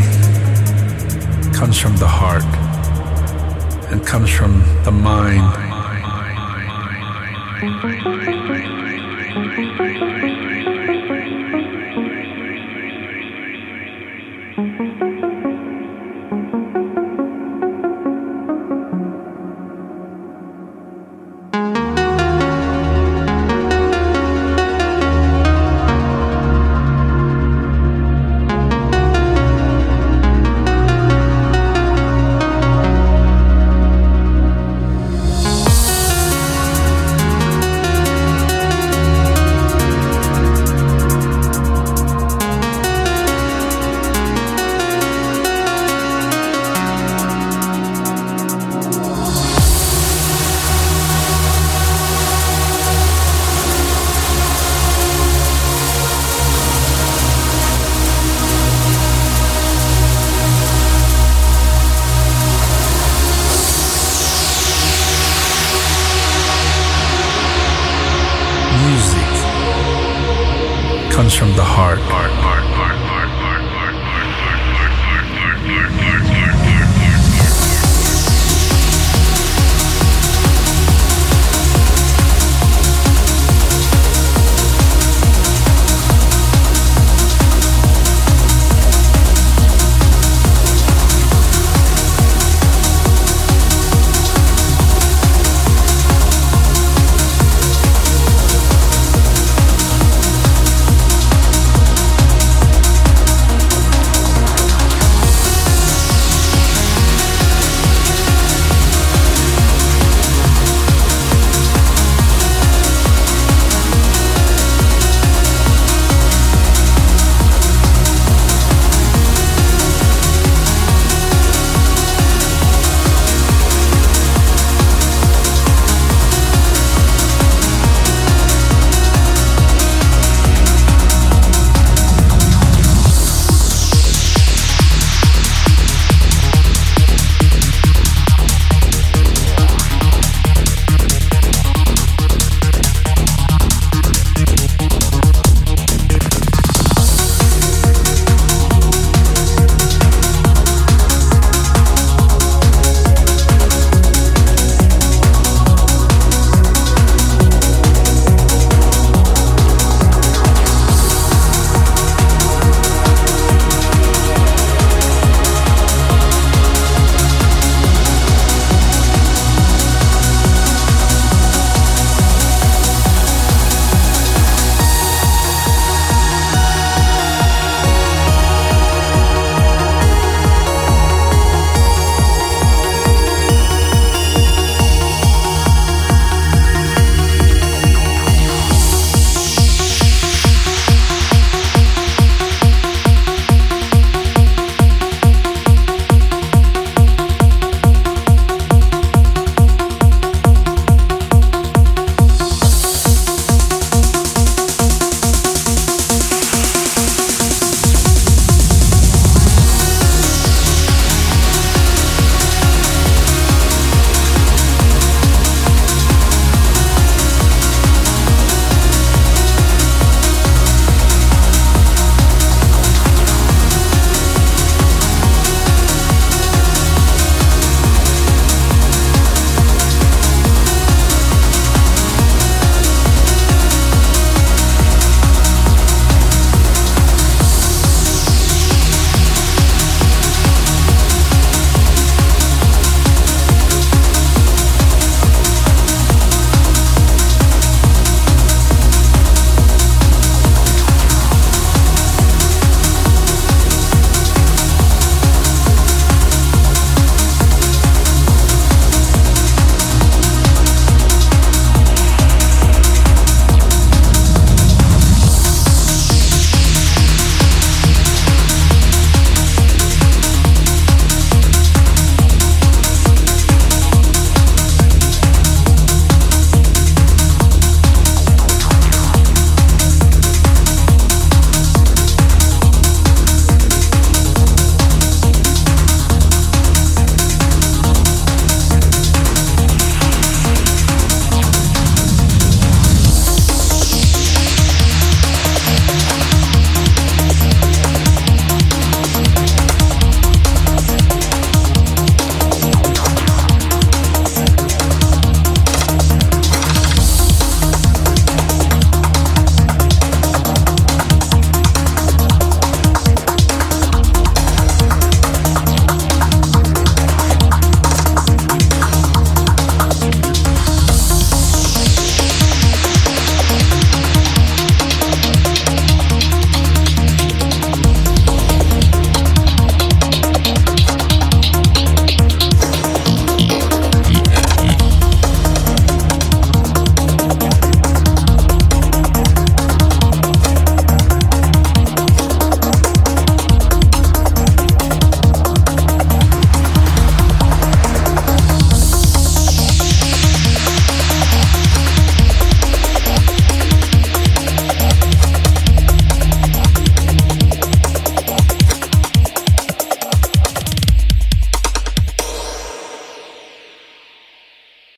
Portray comes from the heart and comes from the mind.